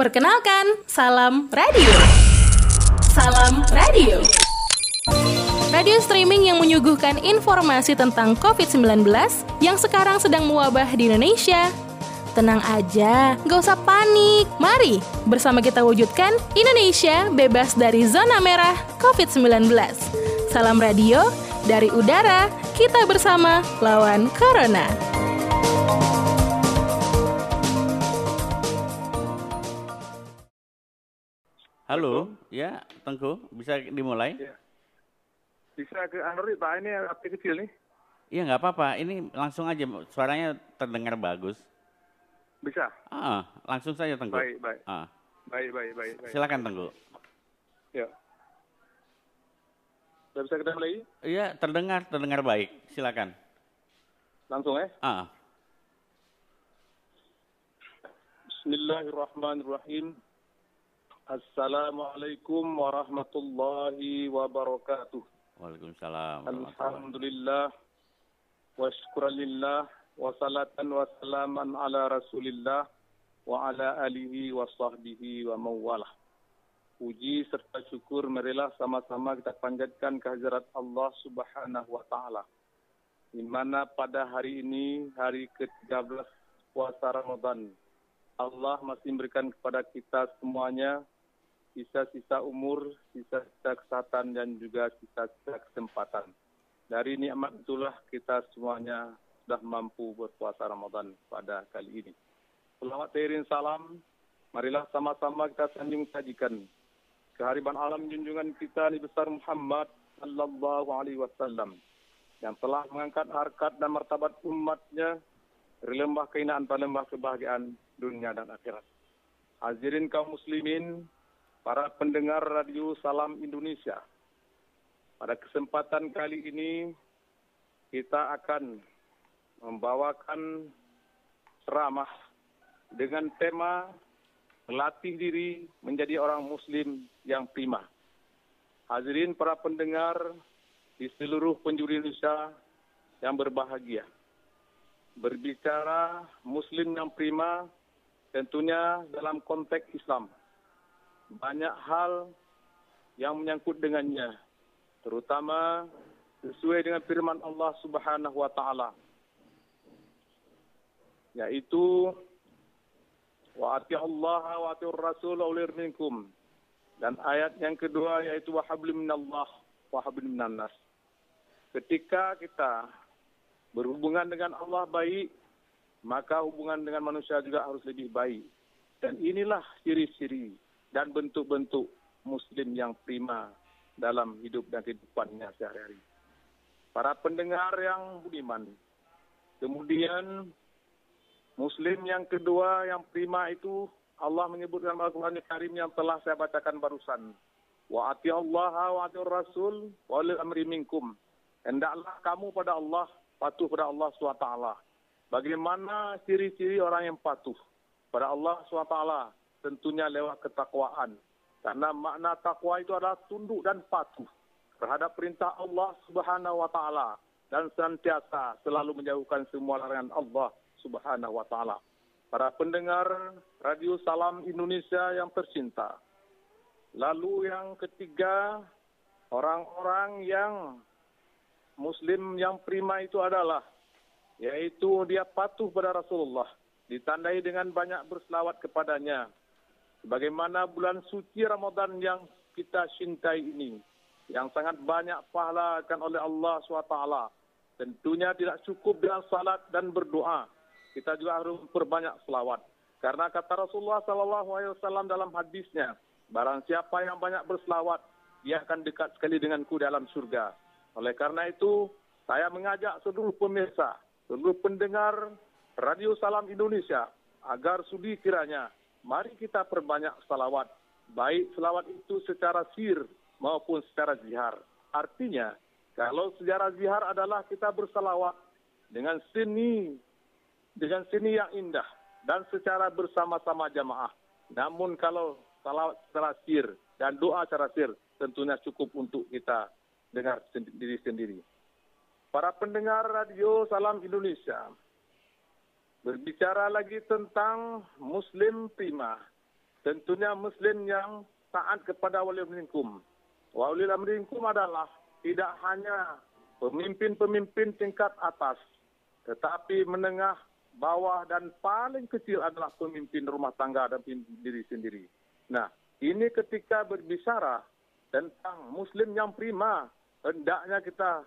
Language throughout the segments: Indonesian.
Perkenalkan, Salam Radio. Salam Radio. Radio streaming yang menyuguhkan informasi tentang COVID-19 yang sekarang sedang mewabah di Indonesia. Tenang aja, gak usah panik. Mari bersama kita wujudkan Indonesia bebas dari zona merah COVID-19. Salam radio dari udara, kita bersama lawan Corona. Halo, ya Tengku, bisa dimulai? Ya. Bisa ke Android Pak, ini HP kecil nih. Iya nggak apa-apa, ini langsung aja, suaranya terdengar bagus. Bisa? Ah, langsung saja Tengku. Baik, baik. Ah, Baik, baik, baik. baik. silakan Tengku. Ya. Sudah bisa kita mulai? Iya, terdengar, terdengar baik. Silakan. Langsung ya. Ah, Bismillahirrahmanirrahim. Assalamualaikum warahmatullahi wabarakatuh. Waalaikumsalam. warahmatullahi Alhamdulillah wa syukurillah wa salatan wa salaman ala rasulillah wa ala alihi wa sahbihi wa mawalah. Puji serta syukur marilah sama-sama kita panjatkan kehadirat Allah subhanahu wa ta'ala. Di mana pada hari ini, hari ke-13 puasa Ramadan, Allah masih memberikan kepada kita semuanya sisa-sisa umur, sisa-sisa kesehatan, dan juga sisa-sisa kesempatan. Dari nikmat itulah kita semuanya sudah mampu berpuasa Ramadan pada kali ini. Selamat teririn salam. Marilah sama-sama kita sanjung sajikan kehariban alam junjungan kita Nabi besar Muhammad sallallahu alaihi wasallam yang telah mengangkat harkat dan martabat umatnya dari lembah keinaan pada lembah kebahagiaan dunia dan akhirat. Hadirin kaum muslimin, para pendengar radio Salam Indonesia. Pada kesempatan kali ini kita akan membawakan ceramah dengan tema melatih diri menjadi orang muslim yang prima. Hadirin para pendengar di seluruh penjuru Indonesia yang berbahagia. Berbicara muslim yang prima tentunya dalam konteks Islam. Banyak hal yang menyangkut dengannya, terutama sesuai dengan firman Allah Subhanahu wa taala yaitu wa ati Allah wa ati Rasul ulir minkum dan ayat yang kedua yaitu wa minallah wa hablim minan nas. Ketika kita berhubungan dengan Allah baik, maka hubungan dengan manusia juga harus lebih baik. Dan inilah ciri-ciri dan bentuk-bentuk muslim yang prima dalam hidup dan kehidupannya sehari-hari. Para pendengar yang budiman. Kemudian muslim yang kedua yang prima itu Allah menyebutkan Al-Quran Karim yang telah saya bacakan barusan. Wa ati Allah wa ati Rasul wa amri minkum. Hendaklah kamu pada Allah, patuh pada Allah SWT. Bagaimana ciri-ciri orang yang patuh pada Allah SWT? Tentunya lewat ketakwaan. Karena makna takwa itu adalah tunduk dan patuh terhadap perintah Allah Subhanahu wa taala dan senantiasa selalu menjauhkan semua larangan Allah Subhanahu wa taala. Para pendengar Radio Salam Indonesia yang tercinta. Lalu yang ketiga, orang-orang yang muslim yang prima itu adalah yaitu dia patuh pada Rasulullah, ditandai dengan banyak berselawat kepadanya. Bagaimana bulan suci Ramadan yang kita cintai ini, yang sangat banyak pahala akan oleh Allah SWT. Tentunya tidak cukup dengan salat dan berdoa. Kita juga harus berbanyak selawat. Karena kata Rasulullah SAW dalam hadisnya, barang siapa yang banyak berselawat, dia akan dekat sekali denganku dalam surga. Oleh karena itu, saya mengajak seluruh pemirsa, seluruh pendengar Radio Salam Indonesia, agar sudi kiranya, mari kita perbanyak salawat. Baik selawat itu secara sir maupun secara zihar. Artinya, kalau secara zihar adalah kita bersalawat dengan seni, dengan seni yang indah dan secara bersama-sama jamaah. Namun kalau salawat secara sir dan doa secara sir, tentunya cukup untuk kita dengar sendiri sendiri. Para pendengar radio Salam Indonesia, berbicara lagi tentang Muslim prima. tentunya Muslim yang taat kepada wali minkum. Wali minkum adalah tidak hanya pemimpin-pemimpin tingkat atas, tetapi menengah, bawah, dan paling kecil adalah pemimpin rumah tangga dan pemimpin diri sendiri. Nah, ini ketika berbicara tentang Muslim yang prima, hendaknya kita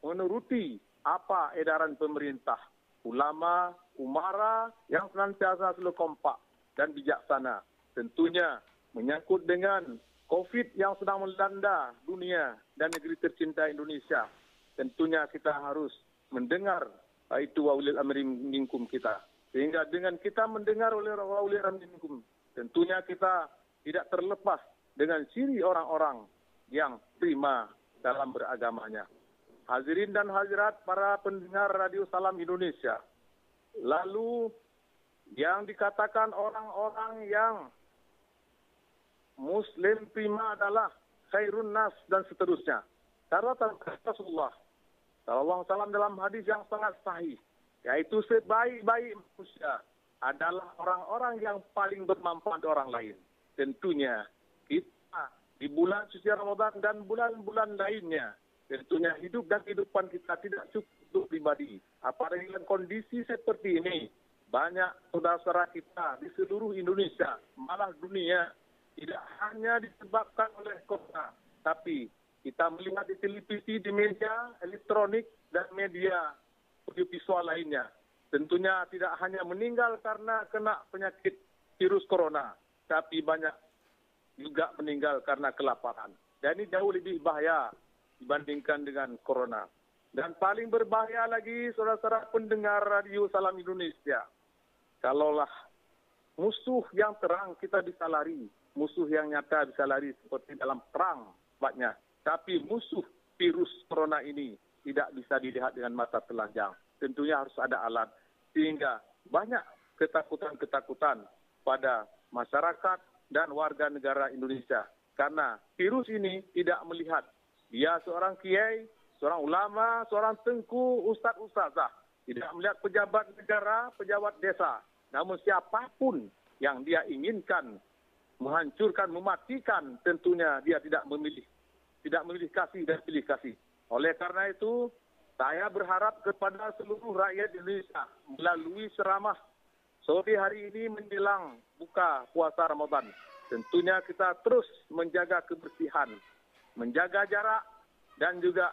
menuruti apa edaran pemerintah, ulama, umara yang senantiasa selalu kompak dan bijaksana. Tentunya menyangkut dengan COVID yang sedang melanda dunia dan negeri tercinta Indonesia. Tentunya kita harus mendengar itu wawilil amri minkum kita. Sehingga dengan kita mendengar oleh wawilil amri minkum, tentunya kita tidak terlepas dengan ciri orang-orang yang prima dalam beragamanya. Hadirin dan hadirat para pendengar Radio Salam Indonesia. Lalu yang dikatakan orang-orang yang Muslim prima adalah khairun nas dan seterusnya. Karena Rasulullah Sallallahu Alaihi dalam hadis yang sangat sahih, yaitu sebaik-baik manusia adalah orang-orang yang paling bermanfaat orang lain. Tentunya kita di bulan suci Ramadan dan bulan-bulan lainnya, tentunya hidup dan kehidupan kita tidak cukup untuk pribadi. Apalagi dengan kondisi seperti ini, banyak saudara-saudara kita di seluruh Indonesia, malah dunia, tidak hanya disebabkan oleh corona, tapi kita melihat di televisi, di media elektronik, dan media audiovisual lainnya. Tentunya tidak hanya meninggal karena kena penyakit virus corona, tapi banyak juga meninggal karena kelaparan. Dan ini jauh lebih bahaya dibandingkan dengan corona. Dan paling berbahaya lagi, saudara-saudara pendengar radio Salam Indonesia. Kalaulah musuh yang terang kita bisa lari, musuh yang nyata bisa lari seperti dalam perang tempatnya. Tapi musuh virus corona ini tidak bisa dilihat dengan mata telanjang. Tentunya harus ada alat. Sehingga banyak ketakutan-ketakutan pada masyarakat dan warga negara Indonesia. Karena virus ini tidak melihat dia seorang kiai, seorang ulama, seorang tengku, ustaz-ustazah. Tidak melihat pejabat negara, pejabat desa. Namun siapa pun yang dia inginkan menghancurkan, mematikan, tentunya dia tidak memilih. Tidak memilih kasih dan pilih kasih. Oleh karena itu, saya berharap kepada seluruh rakyat Indonesia melalui ceramah sore hari ini menjelang buka puasa Ramadan. Tentunya kita terus menjaga kebersihan, menjaga jarak, dan juga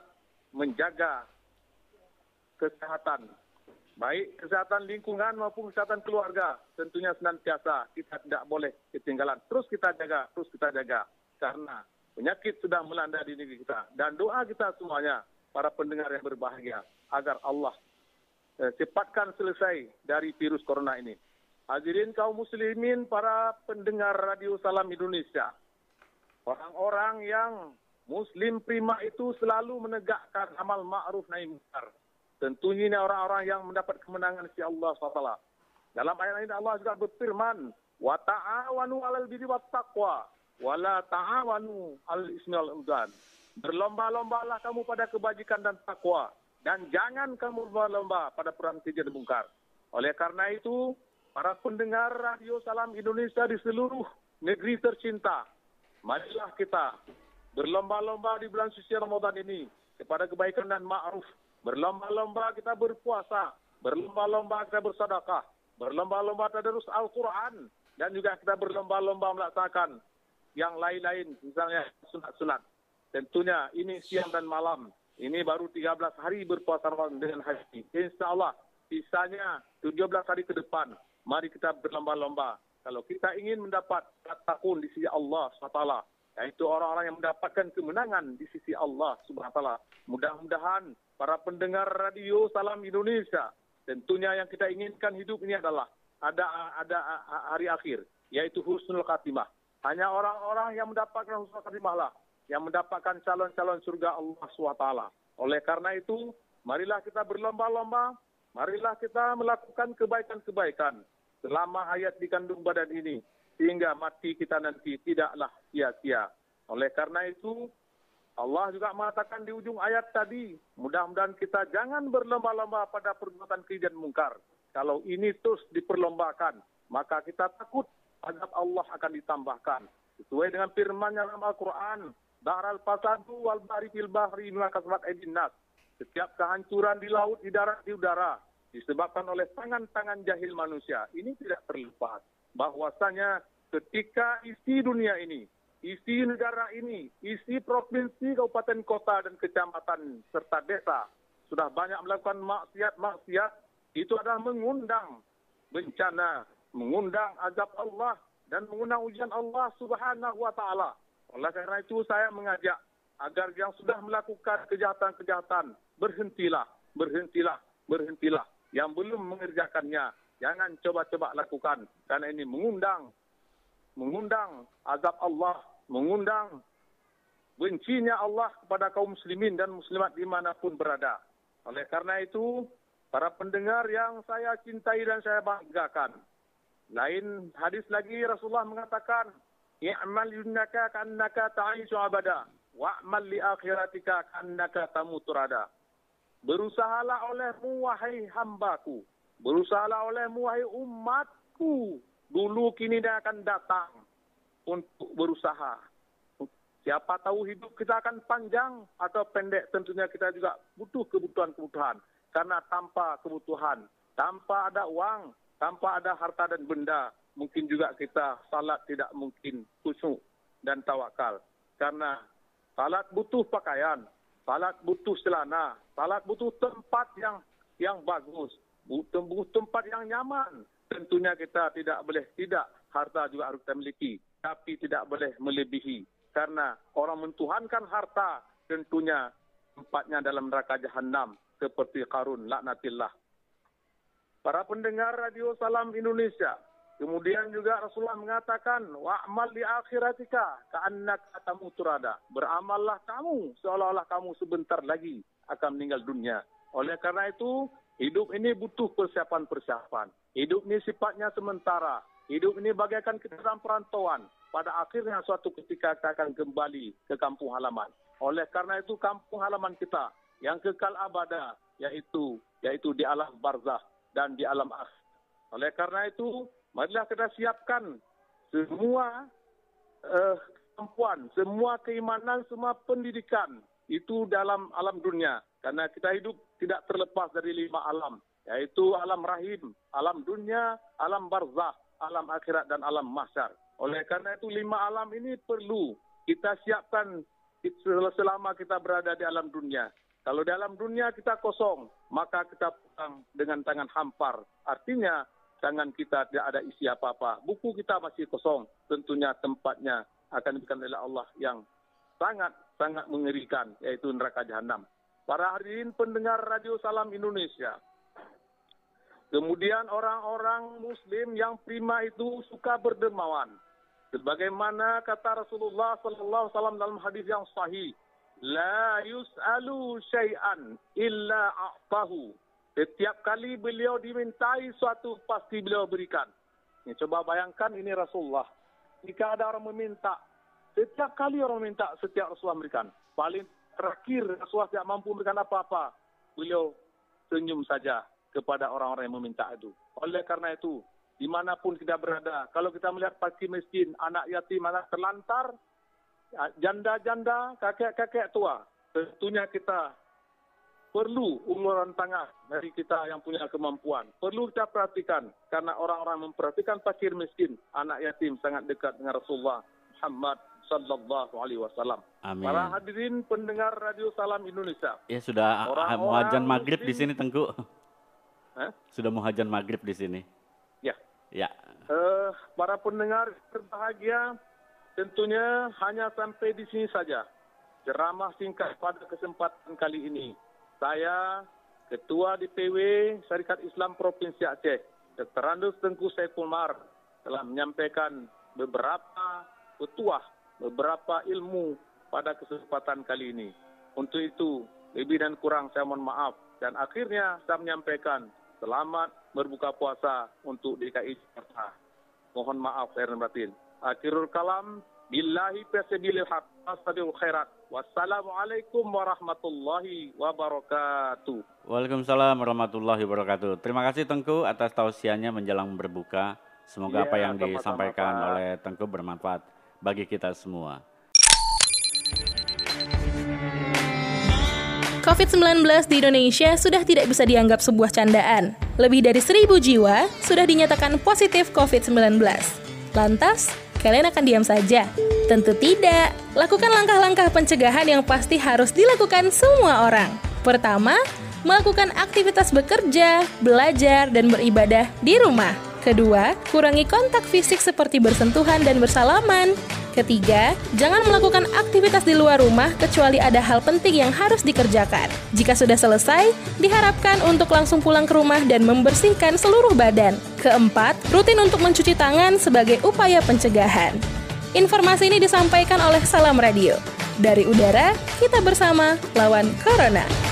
menjaga kesehatan baik kesehatan lingkungan maupun kesehatan keluarga tentunya senantiasa kita tidak boleh ketinggalan. Terus kita jaga terus kita jaga karena penyakit sudah melanda di negeri kita. Dan doa kita semuanya para pendengar yang berbahagia agar Allah eh, cepatkan selesai dari virus corona ini. Hadirin kaum muslimin para pendengar radio Salam Indonesia orang-orang yang muslim prima itu selalu menegakkan amal ma'ruf nahi munkar Tentunya ini orang-orang yang mendapat kemenangan si Allah SWT. Dalam ayat ini Allah juga berfirman, wa ta'awanu 'alal birri wat taqwa wa la ta'awanu 'alal ismi wal udwan. Berlomba-lombalah kamu pada kebajikan dan takwa dan jangan kamu berlomba pada perang keji dan mungkar. Oleh karena itu, para pendengar Radio Salam Indonesia di seluruh negeri tercinta, marilah kita berlomba-lomba di bulan suci Ramadan ini kepada kebaikan dan ma'ruf Berlomba-lomba kita berpuasa, berlomba-lomba kita bersedekah, berlomba-lomba tadarus Al-Quran, dan juga kita berlomba-lomba melaksanakan yang lain-lain, misalnya sunat-sunat. Tentunya ini siang dan malam. Ini baru 13 hari berpuasa Ramadan dengan haji. Insya Allah, sisanya 17 hari ke depan. Mari kita berlomba-lomba. Kalau kita ingin mendapat takun di sisi Allah SWT, yaitu orang-orang yang mendapatkan kemenangan di sisi Allah Subhanahu wa Mudah-mudahan para pendengar radio Salam Indonesia. Tentunya yang kita inginkan hidup ini adalah ada ada hari akhir, yaitu husnul khatimah. Hanya orang-orang yang mendapatkan husnul khatimah lah yang mendapatkan calon-calon surga Allah SWT. Oleh karena itu, marilah kita berlomba-lomba, marilah kita melakukan kebaikan-kebaikan selama hayat di kandung badan ini, sehingga mati kita nanti tidaklah sia-sia. Oleh karena itu, Allah juga mengatakan di ujung ayat tadi, mudah-mudahan kita jangan berlomba-lomba pada perbuatan keji dan mungkar. Kalau ini terus diperlombakan, maka kita takut azab Allah akan ditambahkan. Sesuai dengan firman dalam Al-Quran, Daral fasadu wal bahri fil bahri aydin nas. Setiap kehancuran di laut, di darat, di udara disebabkan oleh tangan-tangan jahil manusia. Ini tidak terlepas bahwasanya ketika isi dunia ini, isi negara ini, isi provinsi, kabupaten, kota, dan kecamatan, serta desa, sudah banyak melakukan maksiat-maksiat, itu adalah mengundang bencana, mengundang azab Allah, dan mengundang ujian Allah subhanahu wa ta'ala. Oleh karena itu saya mengajak agar yang sudah melakukan kejahatan-kejahatan, berhentilah, berhentilah, berhentilah. Yang belum mengerjakannya, jangan coba-coba lakukan. Karena ini mengundang, mengundang azab Allah, mengundang bencinya Allah kepada kaum muslimin dan muslimat di mana pun berada. Oleh karena itu, para pendengar yang saya cintai dan saya banggakan, lain hadis lagi Rasulullah mengatakan, i'mal yunnaka ka'annaka ta'ishu abada wa'mal li akhiratika ka'annaka tamuturada. Berusahalah olehmu wahai hambaku, berusahalah olehmu wahai umatku, dulu kini dan akan datang untuk berusaha. Siapa tahu hidup kita akan panjang atau pendek, tentunya kita juga butuh kebutuhan-kebutuhan. Karena tanpa kebutuhan, tanpa ada uang, tanpa ada harta dan benda, mungkin juga kita salat tidak mungkin khusyuk dan tawakal. Karena salat butuh pakaian, salat butuh celana, salat butuh tempat yang yang bagus, butuh tempat yang nyaman. Tentunya kita tidak boleh tidak harta juga harus kita miliki, tapi tidak boleh melebihi. Karena orang mentuhankan harta tentunya tempatnya dalam neraka jahanam seperti Karun laknatillah. Para pendengar Radio Salam Indonesia, Kemudian juga Rasulullah mengatakan, wa'amal li akhiratika ka'annak atamu turada. Beramallah kamu seolah-olah kamu sebentar lagi akan meninggal dunia. Oleh karena itu, hidup ini butuh persiapan-persiapan. Hidup ini sifatnya sementara. Hidup ini bagaikan dalam perantauan. Pada akhirnya suatu ketika kita akan kembali ke kampung halaman. Oleh karena itu kampung halaman kita yang kekal abada yaitu yaitu di alam barzah dan di alam akhir. Oleh karena itu marilah kita siapkan semua uh, kemampuan, semua keimanan, semua pendidikan itu dalam alam dunia. Karena kita hidup tidak terlepas dari lima alam, yaitu alam rahim, alam dunia, alam barzah, alam akhirat, dan alam mahsyar. Oleh karena itu lima alam ini perlu kita siapkan selama kita berada di alam dunia. Kalau dalam dunia kita kosong, maka kita pulang dengan tangan hampar. Artinya tangan kita tidak ada isi apa-apa. Buku kita masih kosong. Tentunya tempatnya akan diberikan oleh Allah yang sangat-sangat mengerikan, yaitu neraka jahanam. Para hadirin pendengar Radio Salam Indonesia. Kemudian orang-orang muslim yang prima itu suka berdermawan. Sebagaimana kata Rasulullah sallallahu alaihi wasallam dalam hadis yang sahih, la yus'alu syai'an illa a'tahu setiap kali beliau dimintai suatu pasti beliau berikan. Ini coba bayangkan ini Rasulullah. Jika ada orang meminta, setiap kali orang meminta, setiap Rasulullah berikan. Paling terakhir Rasulullah tidak mampu memberikan apa-apa. Beliau senyum saja kepada orang-orang yang meminta itu. Oleh karena itu, di mana pun kita berada, kalau kita melihat fakir miskin, anak yatim, anak terlantar, janda-janda, kakek-kakek tua, tentunya kita perlu uluran tangan dari kita yang punya kemampuan. Perlu kita perhatikan karena orang-orang memperhatikan fakir miskin, anak yatim sangat dekat dengan Rasulullah Muhammad sallallahu alaihi wasallam. Amin. Para hadirin pendengar Radio Salam Indonesia. Ya sudah orang muhajan maghrib di sini Tengku. Hah? Sudah muhajan maghrib di sini. Ya. Ya. Uh, para pendengar berbahagia, tentunya hanya sampai di sini saja. Ceramah singkat pada kesempatan kali ini saya Ketua DPW Syarikat Islam Provinsi Aceh, Dr. Randus Tengku Saiful Mar, telah menyampaikan beberapa petuah, beberapa ilmu pada kesempatan kali ini. Untuk itu, lebih dan kurang saya mohon maaf. Dan akhirnya saya menyampaikan selamat berbuka puasa untuk DKI Jakarta. Mohon maaf, saya batin. Akhirul kalam, billahi fasabilil haq, khairat. Wassalamualaikum warahmatullahi wabarakatuh. Waalaikumsalam warahmatullahi wabarakatuh. Terima kasih Tengku atas tausiahnya menjelang berbuka Semoga Ya, apa yang sama-sama, disampaikan Pak. oleh Tengku bermanfaat bagi kita semua. COVID-19 di Indonesia sudah tidak bisa dianggap sebuah candaan. Lebih dari seribu jiwa sudah dinyatakan positif COVID-19. Lantas, kalian akan diam saja? Tentu tidak. Lakukan langkah-langkah pencegahan yang pasti harus dilakukan semua orang. Pertama, melakukan aktivitas bekerja, belajar, dan beribadah di rumah. Kedua, kurangi kontak fisik seperti bersentuhan dan bersalaman. Ketiga, jangan melakukan aktivitas di luar rumah kecuali ada hal penting yang harus dikerjakan. Jika sudah selesai, diharapkan untuk langsung pulang ke rumah dan membersihkan seluruh badan. Keempat, rutin untuk mencuci tangan sebagai upaya pencegahan. Informasi ini disampaikan oleh Salam Radio. Dari udara, kita bersama lawan Corona.